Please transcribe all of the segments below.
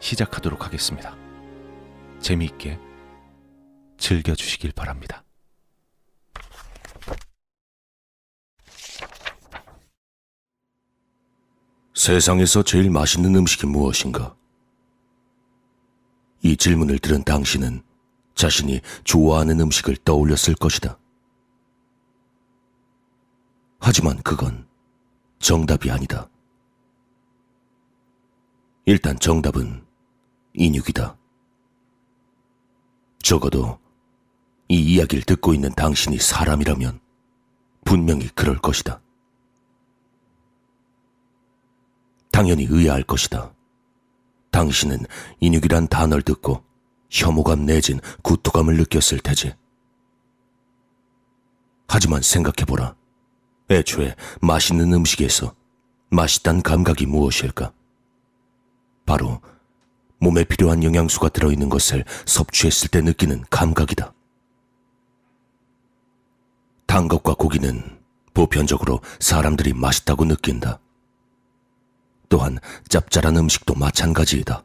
시작하도록 하겠습니다. 재미있게 즐겨주시길 바랍니다. 세상에서 제일 맛있는 음식이 무엇인가? 이 질문을 들은 당신은 자신이 좋아하는 음식을 떠올렸을 것이다. 하지만 그건 정답이 아니다. 일단 정답은 인육이다. 적어도 이 이야기를 듣고 있는 당신이 사람이라면 분명히 그럴 것이다. 당연히 의아할 것이다. 당신은 인육이란 단어를 듣고 혐오감 내진 구토감을 느꼈을 테지. 하지만 생각해보라. 애초에 맛있는 음식에서 맛있단 감각이 무엇일까? 바로 몸에 필요한 영양소가 들어있는 것을 섭취했을 때 느끼는 감각이다. 단 것과 고기는 보편적으로 사람들이 맛있다고 느낀다. 또한 짭짤한 음식도 마찬가지이다.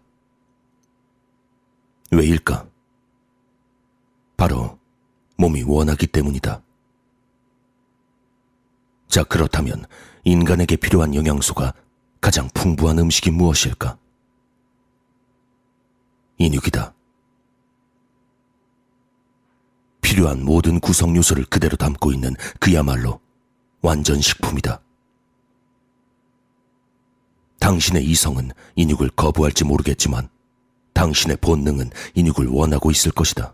왜일까? 바로 몸이 원하기 때문이다. 자, 그렇다면 인간에게 필요한 영양소가 가장 풍부한 음식이 무엇일까? 인육이다. 필요한 모든 구성 요소를 그대로 담고 있는 그야말로 완전 식품이다. 당신의 이성은 인육을 거부할지 모르겠지만 당신의 본능은 인육을 원하고 있을 것이다.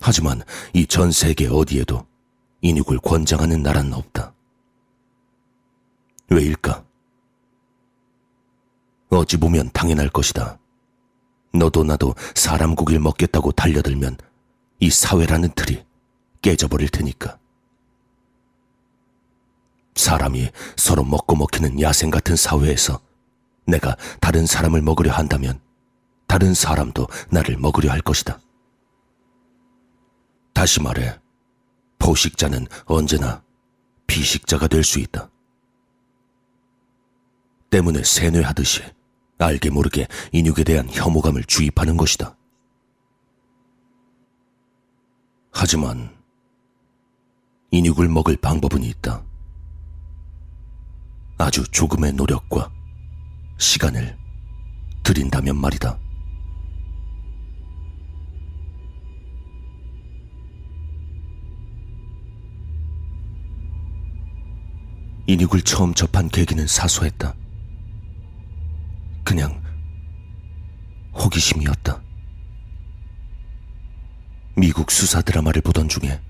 하지만 이 전 세계 어디에도 인육을 권장하는 나라는 없다. 왜일까? 어찌 보면 당연할 것이다. 너도 나도 사람 고기를 먹겠다고 달려들면 이 사회라는 틀이 깨져버릴 테니까. 사람이 서로 먹고 먹히는 야생 같은 사회에서 내가 다른 사람을 먹으려 한다면 다른 사람도 나를 먹으려 할 것이다. 다시 말해, 포식자는 언제나 비식자가 될 수 있다. 때문에 세뇌하듯이 알게 모르게 인육에 대한 혐오감을 주입하는 것이다. 하지만 인육을 먹을 방법은 있다. 아주 조금의 노력과 시간을 들인다면 말이다. 인육을 처음 접한 계기는 사소했다. 호기심이었다. 미국 수사 드라마를 보던 중에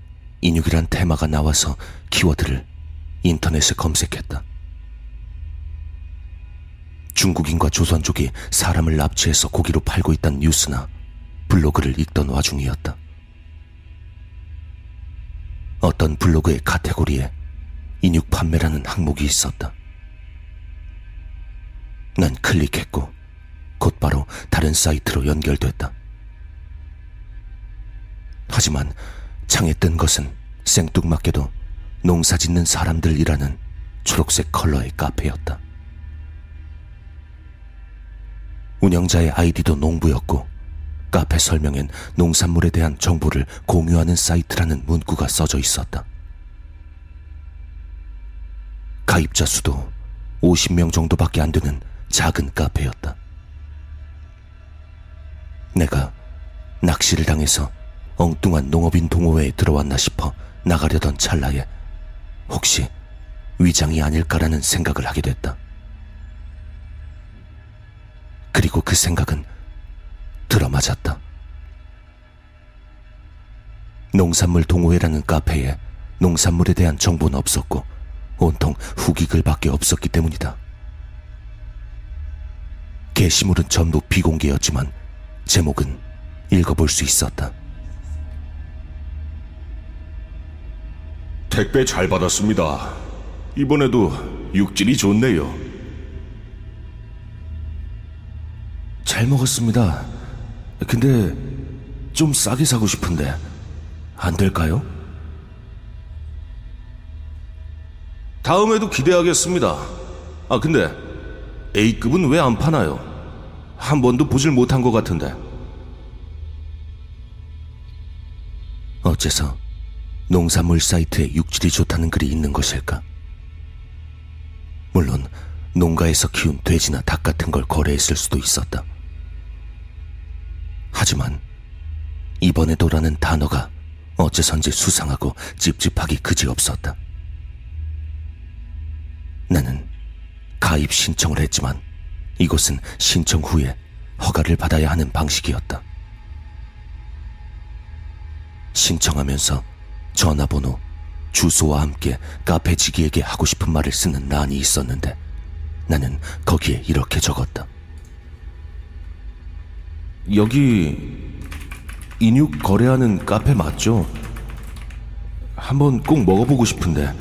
인육이란 테마가 나와서 키워드를 인터넷에 검색했다. 중국인과 조선족이 사람을 납치해서 고기로 팔고 있다는 뉴스나 블로그를 읽던 와중이었다. 어떤 블로그의 카테고리에 인육 판매라는 항목이 있었다. 난 클릭했고 곧바로 다른 사이트로 연결됐다. 하지만 창에 뜬 것은 생뚱맞게도 농사 짓는 사람들이라는 초록색 컬러의 카페였다. 운영자의 아이디도 농부였고 카페 설명엔 농산물에 대한 정보를 공유하는 사이트라는 문구가 써져 있었다. 가입자 수도 50명 정도밖에 안 되는 작은 카페였다. 내가 낚시를 당해서 엉뚱한 농업인 동호회에 들어왔나 싶어 나가려던 찰나에 혹시 위장이 아닐까라는 생각을 하게 됐다. 그리고 그 생각은 들어맞았다. 농산물 동호회라는 카페에 농산물에 대한 정보는 없었고 온통 후기글밖에 없었기 때문이다. 게시물은 전부 비공개였지만 제목은 읽어볼 수 있었다. 택배 잘 받았습니다. 이번에도 육질이 좋네요. 잘 먹었습니다. 근데 좀 싸게 사고 싶은데 안 될까요? 다음에도 기대하겠습니다. 아, 근데 A급은 왜 안 파나요? 한 번도 보질 못한 것 같은데. 어째서 농산물 사이트에 육질이 좋다는 글이 있는 것일까? 물론 농가에서 키운 돼지나 닭 같은 걸 거래했을 수도 있었다. 하지만 이번에도라는 단어가 어째선지 수상하고 찝찝하기 그지없었다. 나는 가입 신청을 했지만 이곳은 신청 후에 허가를 받아야 하는 방식이었다. 신청하면서 전화번호, 주소와 함께 카페 지기에게 하고 싶은 말을 쓰는 난이 있었는데 나는 거기에 이렇게 적었다. 여기 인육 거래하는 카페 맞죠? 한번 꼭 먹어보고 싶은데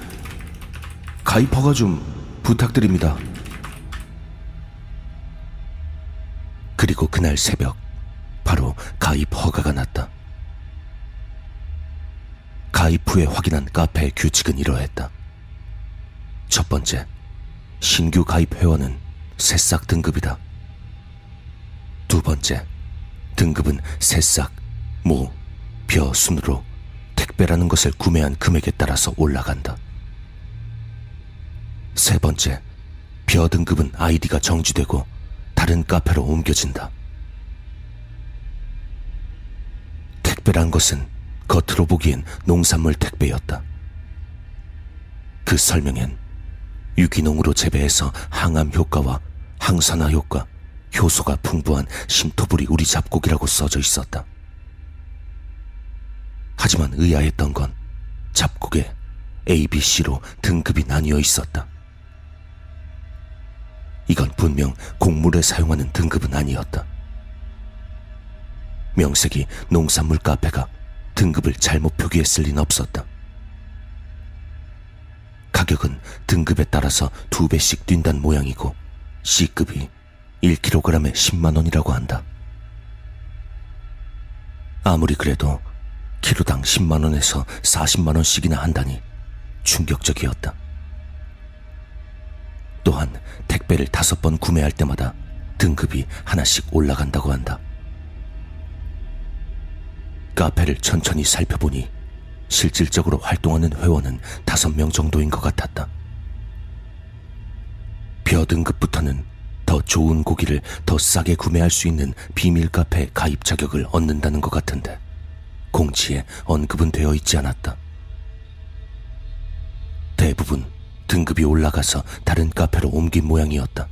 가입 허가 좀 부탁드립니다. 그날 새벽 바로 가입 허가가 났다. 가입 후에 확인한 카페의 규칙은 이러했다. 첫 번째, 신규 가입 회원은 새싹 등급이다. 두 번째, 등급은 새싹, 모, 벼 순으로 택배라는 것을 구매한 금액에 따라서 올라간다. 세 번째, 벼 등급은 아이디가 정지되고 다른 카페로 옮겨진다. 택배란 것은 겉으로 보기엔 농산물 택배였다. 그 설명엔 유기농으로 재배해서 항암 효과와 항산화 효과, 효소가 풍부한 신토부리 우리 잡곡이라고 써져 있었다. 하지만 의아했던 건 잡곡에 A, B, C로 등급이 나뉘어 있었다. 이건 분명 곡물에 사용하는 등급은 아니었다. 명색이 농산물 카페가 등급을 잘못 표기했을 리는 없었다. 가격은 등급에 따라서 두 배씩 뛴다는 모양이고 C급이 1kg에 10만 원이라고 한다. 아무리 그래도 키로당 10만 원에서 40만 원씩이나 한다니 충격적이었다. 또한 택배를 다섯 번 구매할 때마다 등급이 하나씩 올라간다고 한다. 카페를 천천히 살펴보니 실질적으로 활동하는 회원은 다섯 명 정도인 것 같았다. 벼 등급부터는 더 좋은 고기를 더 싸게 구매할 수 있는 비밀 카페 가입 자격을 얻는다는 것 같은데 공지에 언급은 되어 있지 않았다. 대부분 등급이 올라가서 다른 카페로 옮긴 모양이었다.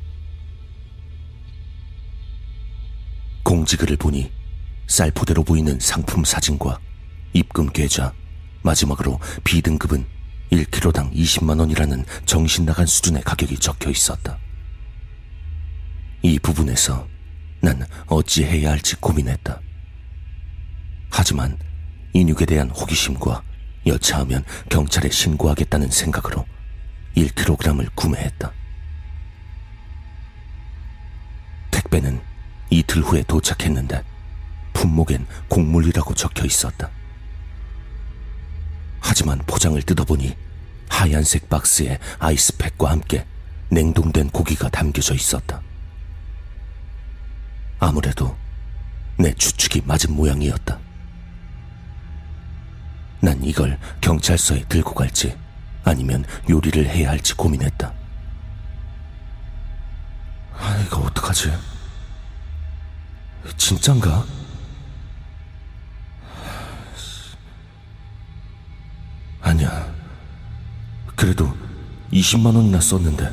공지글을 보니 쌀포대로 보이는 상품 사진과 입금 계좌, 마지막으로 B등급은 1kg당 20만 원이라는 정신 나간 수준의 가격이 적혀 있었다. 이 부분에서 난 어찌해야 할지 고민했다. 하지만 인육에 대한 호기심과 여차하면 경찰에 신고하겠다는 생각으로 1kg을 구매했다. 택배는 이틀 후에 도착했는데 품목엔 곡물이라고 적혀 있었다. 하지만 포장을 뜯어보니 하얀색 박스에 아이스팩과 함께 냉동된 고기가 담겨져 있었다. 아무래도 내 추측이 맞은 모양이었다. 난 이걸 경찰서에 들고 갈지 아니면 요리를 해야 할지 고민했다. 아, 이거 어떡하지? 진짠가? 그래도 20만 원이나 썼는데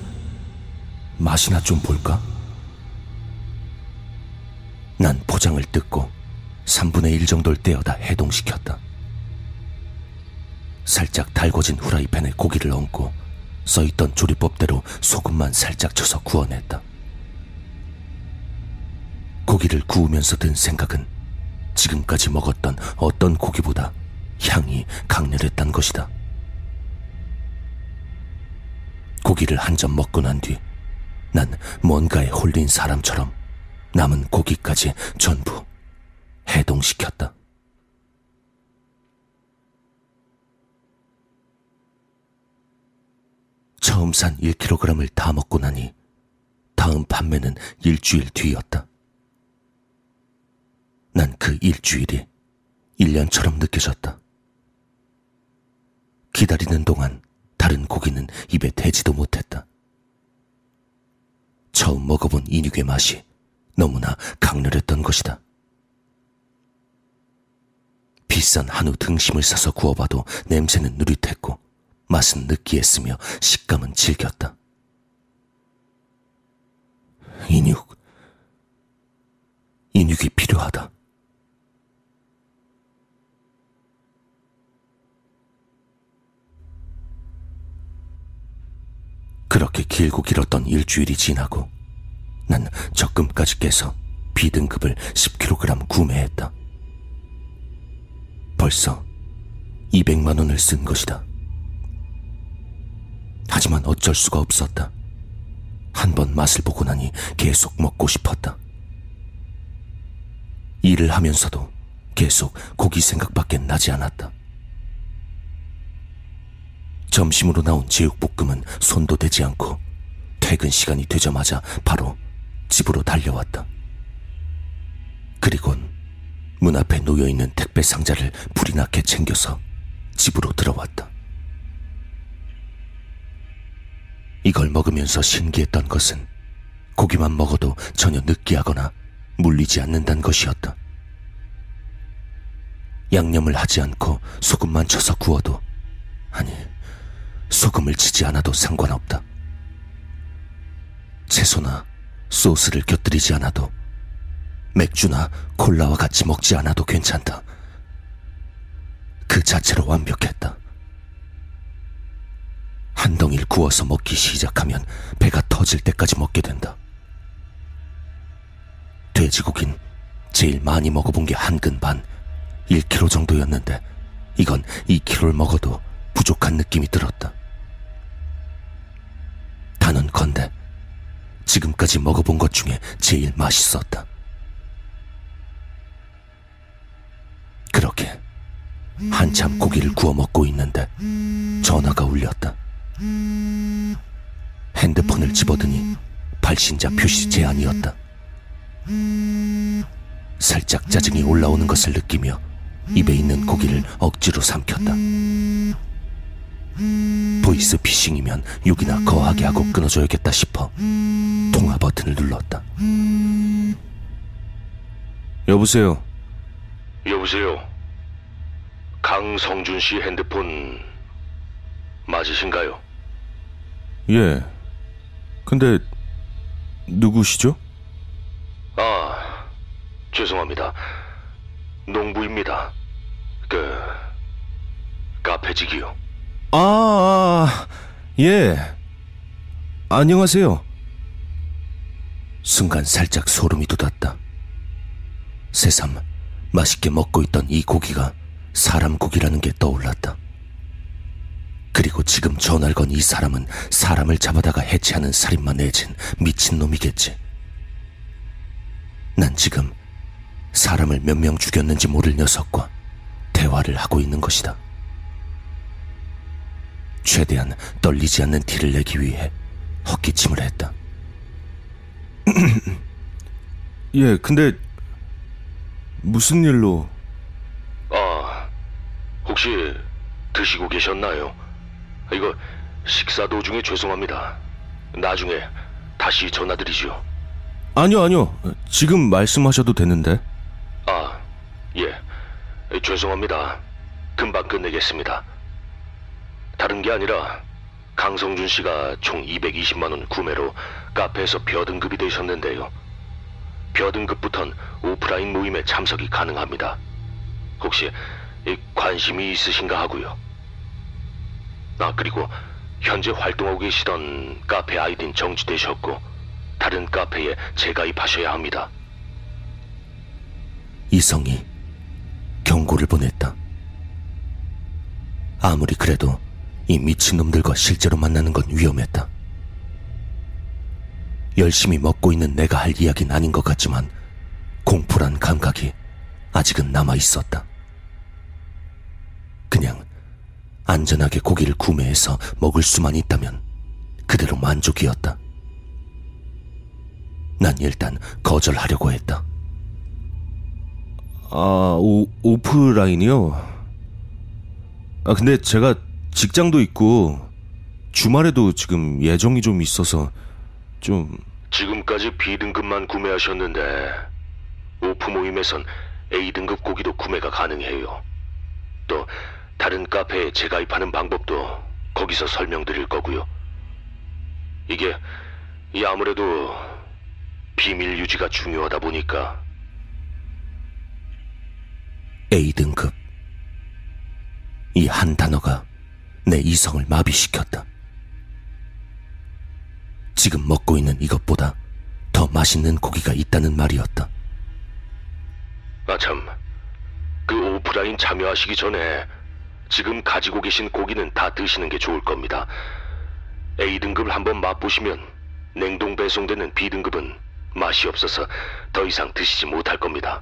맛이나 좀 볼까? 난 포장을 뜯고 3분의 1 정도를 떼어다 해동시켰다. 살짝 달궈진 후라이팬에 고기를 얹고 써있던 조리법대로 소금만 살짝 쳐서 구워냈다. 고기를 구우면서 든 생각은 지금까지 먹었던 어떤 고기보다 향이 강렬했단 것이다. 고기를 한 점 먹고 난 뒤, 난 뭔가에 홀린 사람처럼 남은 고기까지 전부 해동시켰다. 처음 산 1kg을 다 먹고 나니 다음 판매는 일주일 뒤였다. 난 그 일주일이 1년처럼 느껴졌다. 기다리는 동안 다른 고기는 입에 대지도 못했다. 처음 먹어본 인육의 맛이 너무나 강렬했던 것이다. 비싼 한우 등심을 사서 구워봐도 냄새는 누릿했고 맛은 느끼했으며 식감은 질겼다. 인육, 인육이 필요하다. 그렇게 길고 길었던 일주일이 지나고 난 적금까지 깨서 B등급을 10kg 구매했다. 벌써 200만 원을 쓴 것이다. 하지만 어쩔 수가 없었다. 한 번 맛을 보고 나니 계속 먹고 싶었다. 일을 하면서도 계속 고기 생각밖에 나지 않았다. 점심으로 나온 제육볶음은 손도 대지 않고 퇴근 시간이 되자마자 바로 집으로 달려왔다. 그리곤 문 앞에 놓여있는 택배 상자를 불이 나게 챙겨서 집으로 들어왔다. 이걸 먹으면서 신기했던 것은 고기만 먹어도 전혀 느끼하거나 물리지 않는다는 것이었다. 양념을 하지 않고 소금만 쳐서 구워도, 아니, 소금을 치지 않아도 상관없다. 채소나 소스를 곁들이지 않아도 맥주나 콜라와 같이 먹지 않아도 괜찮다. 그 자체로 완벽했다. 한 덩이를 구워서 먹기 시작하면 배가 터질 때까지 먹게 된다. 돼지고긴 제일 많이 먹어본 게 한 근 반, 1kg 정도였는데 이건 2kg를 먹어도 부족한 느낌이 들었다. 단언컨대 지금까지 먹어본 것 중에 제일 맛있었다. 그렇게 한참 고기를 구워 먹고 있는데 전화가 울렸다. 핸드폰을 집어드니 발신자 표시 제한이었다. 살짝 짜증이 올라오는 것을 느끼며 입에 있는 고기를 억지로 삼켰다. 보이스 피싱이면 욕이나 거하게 하고 끊어줘야겠다 싶어 통화 버튼을 눌렀다. 여보세요. 여보세요. 강성준 씨 핸드폰 맞으신가요? 예. 근데 누구시죠? 아, 죄송합니다. 농부입니다. 그 카페직이요. 아, 아, 예. 안녕하세요. 순간 살짝 소름이 돋았다. 새삼 맛있게 먹고 있던 이 고기가 사람 고기라는 게 떠올랐다. 그리고 지금 전화를 건 이 사람은 사람을 잡아다가 해체하는 살인마 내진 미친놈이겠지. 난 지금 사람을 몇 명 죽였는지 모를 녀석과 대화를 하고 있는 것이다. 최대한 떨리지 않는 티를 내기 위해 헛기침을 했다. 예, 근데 무슨 일로? 아, 혹시 드시고 계셨나요? 이거 식사 도중에 죄송합니다. 나중에 다시 전화드리죠. 아니요, 아니요. 지금 말씀하셔도 되는데. 아, 예. 죄송합니다. 금방 끝내겠습니다. 다른 게 아니라 강성준 씨가 총 220만 원 구매로 카페에서 벼등급이 되셨는데요. 벼등급부턴 오프라인 모임에 참석이 가능합니다. 혹시 이 관심이 있으신가 하고요. 아 그리고 현재 활동하고 계시던 카페 아이디는 정지되셨고 다른 카페에 재가입하셔야 합니다. 이성이 경고를 보냈다. 아무리 그래도 이 미친놈들과 실제로 만나는 건 위험했다. 열심히 먹고 있는 내가 할 이야기는 아닌 것 같지만 공포란 감각이 아직은 남아 있었다. 그냥 안전하게 고기를 구매해서 먹을 수만 있다면 그대로 만족이었다. 난 일단 거절하려고 했다. 아, 오, 오프라인이요? 아, 근데 제가 직장도 있고, 주말에도 지금 예정이 좀 있어서, 좀, 지금까지 B등급만 구매하셨는데 오프 모임에선 A등급 고기도 구매가 가능해요. 또 다른 카페에 재가입하는 방법도 거기서 설명드릴 거고요. 이게 이 아무래도 비밀 유지가 중요하다 보니까 A등급. 이 한 단어가 내 이성을 마비시켰다. 지금 먹고 있는 이것보다 더 맛있는 고기가 있다는 말이었다. 아참 그 오프라인 참여하시기 전에 지금 가지고 계신 고기는 다 드시는 게 좋을 겁니다. A등급을 한번 맛보시면 냉동 배송되는 B등급은 맛이 없어서 더 이상 드시지 못할 겁니다.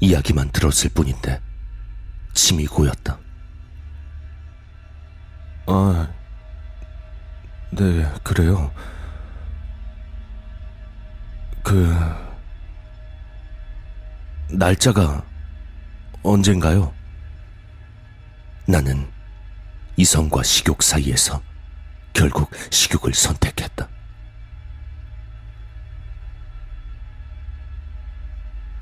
이야기만 들었을 뿐인데 침이 고였다. 아, 네, 그래요. 그, 날짜가 언젠가요? 나는 이성과 식욕 사이에서 결국 식욕을 선택했다.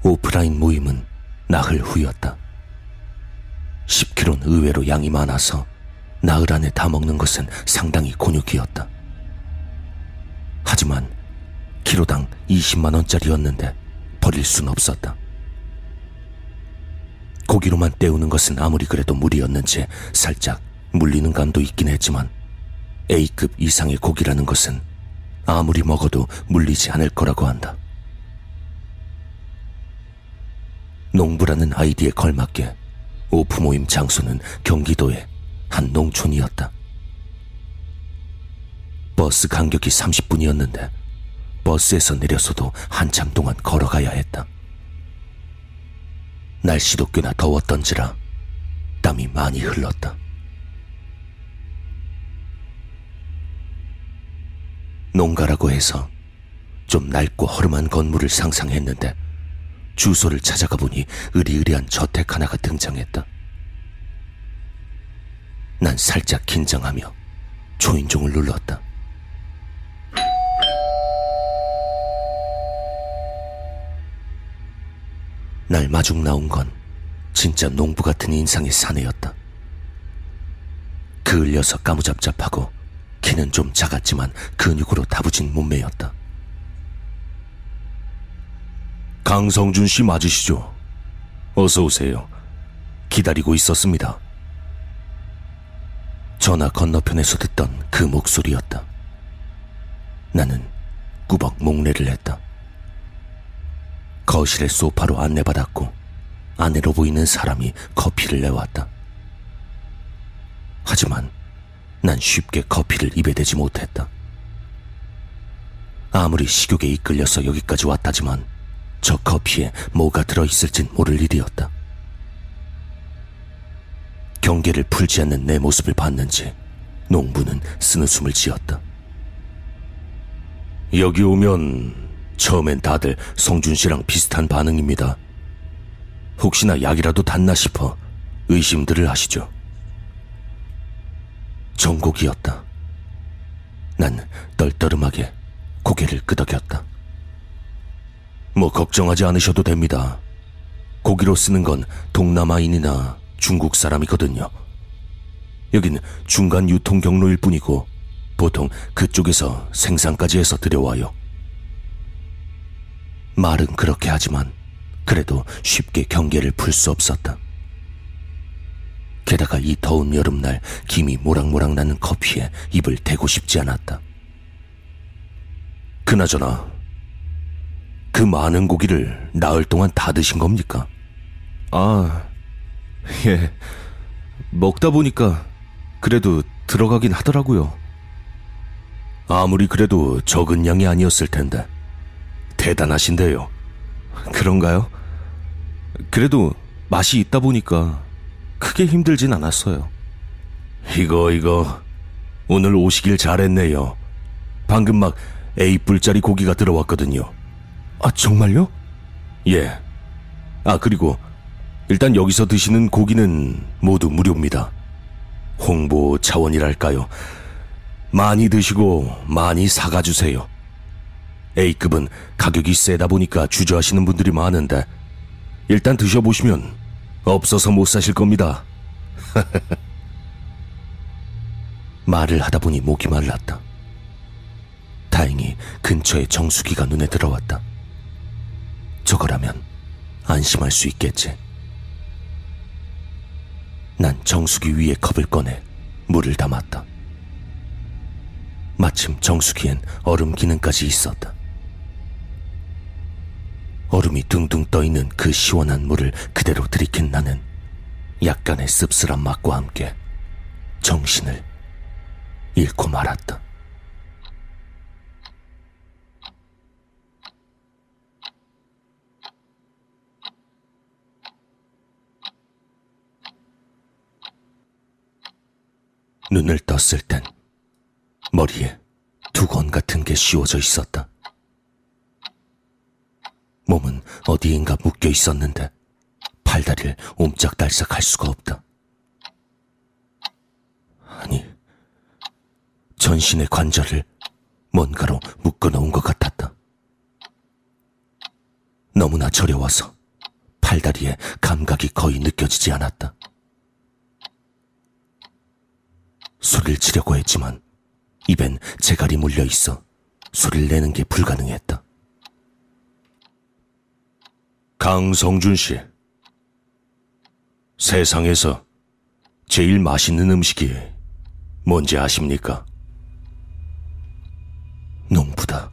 오프라인 모임은 나흘 후였다. 10kg는 의외로 양이 많아서 나흘 안에 다 먹는 것은 상당히 곤욕이었다. 하지만 키로당 20만 원짜리였는데 버릴 순 없었다. 고기로만 때우는 것은 아무리 그래도 무리였는지 살짝 물리는 감도 있긴 했지만 A급 이상의 고기라는 것은 아무리 먹어도 물리지 않을 거라고 한다. 농부라는 아이디에 걸맞게 오프 모임 장소는 경기도의 한 농촌이었다. 버스 간격이 30분이었는데 버스에서 내려서도 한참 동안 걸어가야 했다. 날씨도 꽤나 더웠던지라 땀이 많이 흘렀다. 농가라고 해서 좀 낡고 허름한 건물을 상상했는데 주소를 찾아가 보니 으리으리한 저택 하나가 등장했다. 난 살짝 긴장하며 초인종을 눌렀다. 날 마중 나온 건 진짜 농부 같은 인상의 사내였다. 그을려서 까무잡잡하고 키는 좀 작았지만 근육으로 다부진 몸매였다. 강성준 씨 맞으시죠? 어서 오세요. 기다리고 있었습니다. 전화 건너편에서 듣던 그 목소리였다. 나는 꾸벅 목례를 했다. 거실의 소파로 안내받았고 아내로 보이는 사람이 커피를 내왔다. 하지만 난 쉽게 커피를 입에 대지 못했다. 아무리 식욕에 이끌려서 여기까지 왔다지만 저 커피에 뭐가 들어있을진 모를 일이었다. 경계를 풀지 않는 내 모습을 봤는지 농부는 스느숨을 지었다. 여기 오면 처음엔 다들 성준 씨랑 비슷한 반응입니다. 혹시나 약이라도 닿나 싶어 의심들을 하시죠. 정곡이었다. 난 떨떠름하게 고개를 끄덕였다. 뭐 걱정하지 않으셔도 됩니다. 고기로 쓰는 건 동남아인이나 중국 사람이거든요. 여긴 중간 유통 경로일 뿐이고 보통 그쪽에서 생산까지 해서 들여와요. 말은 그렇게 하지만 그래도 쉽게 경계를 풀 수 없었다. 게다가 이 더운 여름날 김이 모락모락 나는 커피에 입을 대고 싶지 않았다. 그나저나 그 많은 고기를 나흘 동안 다 드신 겁니까? 아, 예. 먹다 보니까 그래도 들어가긴 하더라고요. 아무리 그래도 적은 양이 아니었을 텐데 대단하신데요. 그런가요? 그래도 맛이 있다 보니까 크게 힘들진 않았어요. 이거 이거 오늘 오시길 잘했네요. 방금 막 A뿔짜리 고기가 들어왔거든요. 아, 정말요? 예. 아 그리고 일단 여기서 드시는 고기는 모두 무료입니다. 홍보 차원이랄까요. 많이 드시고 많이 사가주세요. A급은 가격이 세다 보니까 주저하시는 분들이 많은데 일단 드셔보시면 없어서 못 사실 겁니다. 말을 하다 보니 목이 말랐다. 다행히 근처에 정수기가 눈에 들어왔다. 저거라면 안심할 수 있겠지. 난 정수기 위에 컵을 꺼내 물을 담았다. 마침 정수기엔 얼음 기능까지 있었다. 얼음이 둥둥 떠 있는 그 시원한 물을 그대로 들이킨 나는 약간의 씁쓸한 맛과 함께 정신을 잃고 말았다. 눈을 떴을 땐 머리에 두건 같은 게 씌워져 있었다. 몸은 어디인가 묶여 있었는데 팔다리를 옴짝달싹 할 수가 없다. 아니, 전신의 관절을 뭔가로 묶어 놓은 것 같았다. 너무나 저려와서 팔다리에 감각이 거의 느껴지지 않았다. 소리를 치려고 했지만 입엔 재갈이 물려 있어 소리를 내는 게 불가능했다. 강성준 씨. 세상에서 제일 맛있는 음식이 뭔지 아십니까? 농부다.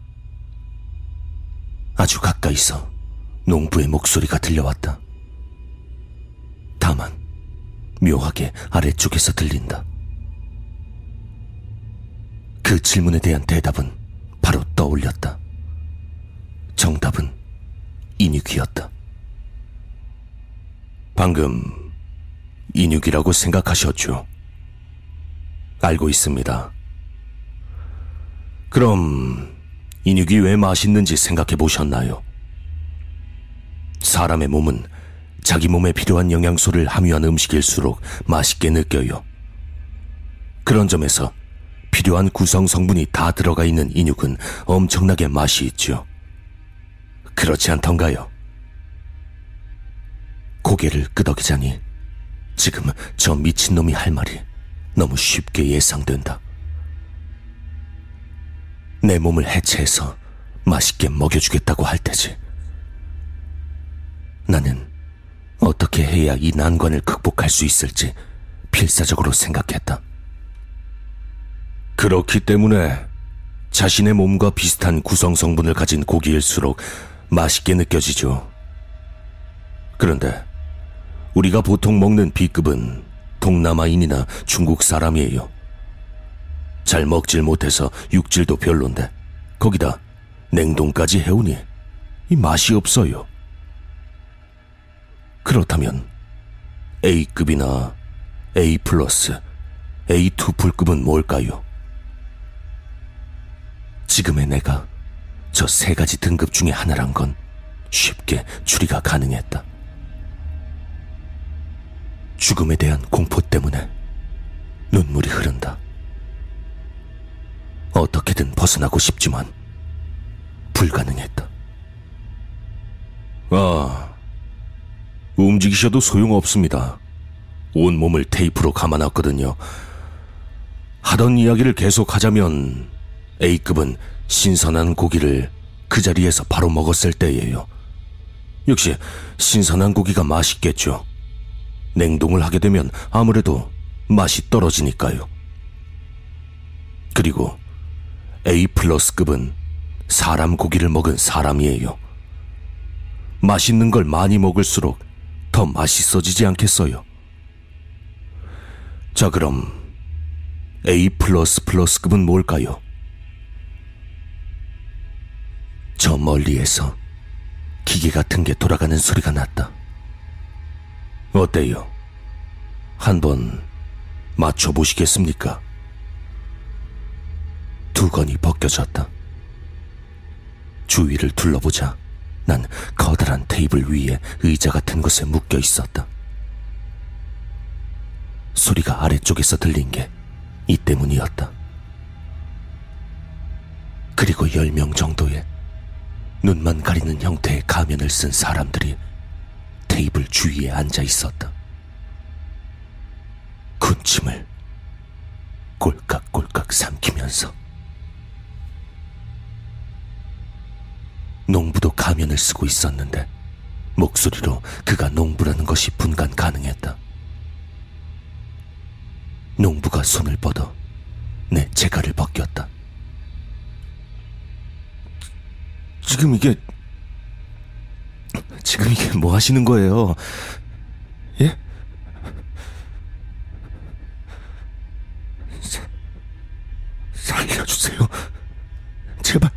아주 가까이서 농부의 목소리가 들려왔다. 다만 묘하게 아래쪽에서 들린다. 그 질문에 대한 대답은 바로 떠올렸다. 정답은 인육이었다. 방금 인육이라고 생각하셨죠? 알고 있습니다. 그럼 인육이 왜 맛있는지 생각해 보셨나요? 사람의 몸은 자기 몸에 필요한 영양소를 함유한 음식일수록 맛있게 느껴요. 그런 점에서 필요한 구성 성분이 다 들어가 있는 인육은 엄청나게 맛이 있죠. 그렇지 않던가요? 고개를 끄덕이자니 지금 저 미친놈이 할 말이 너무 쉽게 예상된다. 내 몸을 해체해서 맛있게 먹여주겠다고 할 테지. 나는 어떻게 해야 이 난관을 극복할 수 있을지 필사적으로 생각했다. 그렇기 때문에 자신의 몸과 비슷한 구성 성분을 가진 고기일수록 맛있게 느껴지죠. 그런데 우리가 보통 먹는 B급은 동남아인이나 중국 사람이에요. 잘 먹질 못해서 육질도 별론데 거기다 냉동까지 해오니 이 맛이 없어요. 그렇다면 A급이나 A 플러스, A2 풀급은 뭘까요? 지금의 내가 저 세 가지 등급 중에 하나란 건 쉽게 추리가 가능했다. 죽음에 대한 공포 때문에 눈물이 흐른다. 어떻게든 벗어나고 싶지만 불가능했다. 아, 움직이셔도 소용없습니다. 온 몸을 테이프로 감아놨거든요. 하던 이야기를 계속 하자면 A급은 신선한 고기를 그 자리에서 바로 먹었을 때예요. 역시 신선한 고기가 맛있겠죠. 냉동을 하게 되면 아무래도 맛이 떨어지니까요. 그리고 A 플러스급은 사람 고기를 먹은 사람이에요. 맛있는 걸 많이 먹을수록 더 맛있어지지 않겠어요? 자, 그럼 A 플러스 플러스급은 뭘까요? 저 멀리에서 기계 같은 게 돌아가는 소리가 났다. 어때요? 한번 맞춰보시겠습니까? 두건이 벗겨졌다. 주위를 둘러보자 난 커다란 테이블 위에 의자 같은 곳에 묶여 있었다. 소리가 아래쪽에서 들린 게 이 때문이었다. 그리고 열 명 정도의 눈만 가리는 형태의 가면을 쓴 사람들이 테이블 주위에 앉아 있었다. 군침을 꼴깍꼴깍 삼키면서 농부도 가면을 쓰고 있었는데 목소리로 그가 농부라는 것이 분간 가능했다. 농부가 손을 뻗어 내 재갈을 벗겼다. 지금 이게 지금 이게 뭐 하시는 거예요? 예? 사, 살려주세요. 제발.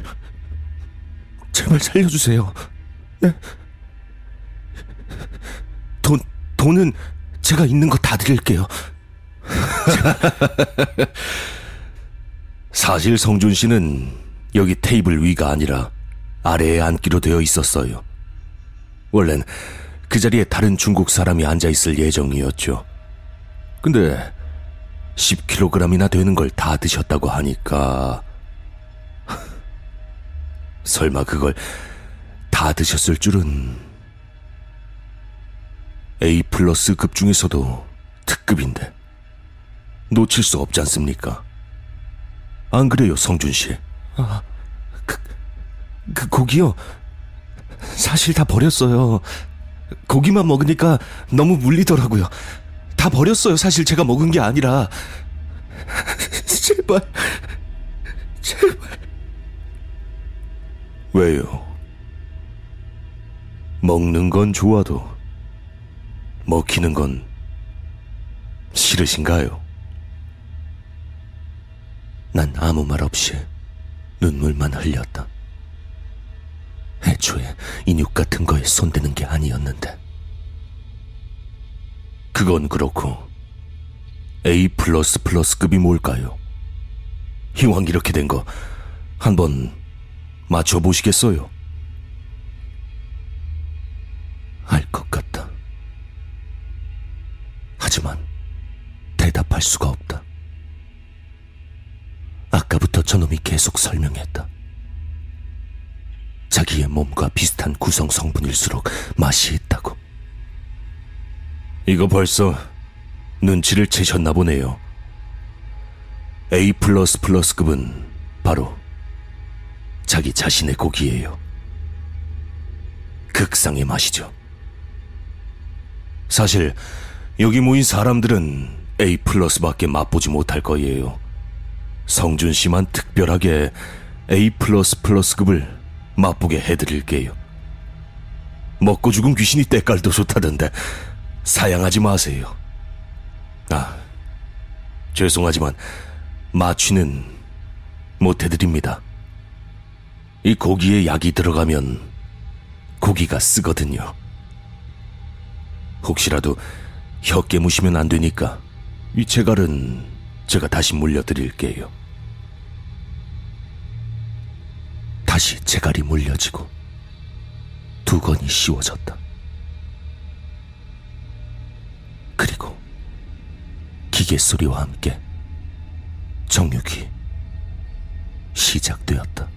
제발 살려주세요. 네? 돈, 돈은 제가 있는 거 다 드릴게요. 사실 성준 씨는 여기 테이블 위가 아니라 아래에 앉기로 되어 있었어요. 원래는 그 자리에 다른 중국 사람이 앉아 있을 예정이었죠. 근데 10kg이나 되는 걸 다 드셨다고 하니까 설마 그걸 다 드셨을 줄은 A 플러스 급 중에서도 특급인데 놓칠 수 없지 않습니까? 안 그래요, 성준 씨? 아, 그, 그 고기요. 사실 다 버렸어요. 고기만 먹으니까 너무 물리더라고요. 다 버렸어요. 사실 제가 먹은 게 아니라. 제발, 제발. 왜요? 먹는 건 좋아도 먹히는 건 싫으신가요? 난 아무 말 없이 눈물만 흘렸다. 애초에 인육 같은 거에 손대는 게 아니었는데. 그건 그렇고 A 플러스 플러스급이 뭘까요? 이왕 이렇게 된 거 한번 맞춰 보시겠어요? 알 것 같다. 하지만 대답할 수가 없다. 아까부터 저놈이 계속 설명했다. 자기의 몸과 비슷한 구성 성분일수록 맛이 있다고. 이거 벌써 눈치를 채셨나 보네요. A 플러스 플러스급은 바로 자기 자신의 고기예요. 극상의 맛이죠. 사실 여기 모인 사람들은 A 플러스밖에 맛보지 못할 거예요. 성준 씨만 특별하게 A 플러스 플러스급을 맛보게 해드릴게요. 먹고 죽은 귀신이 때깔도 좋다던데 사양하지 마세요. 아, 죄송하지만 마취는 못해드립니다. 이 고기에 약이 들어가면 고기가 쓰거든요. 혹시라도 혀 깨 무시면 안 되니까 이 재갈은 제가 다시 물려드릴게요. 다시 재갈이 물려지고 두건이 씌워졌다. 그리고 기계 소리와 함께 정육이 시작되었다.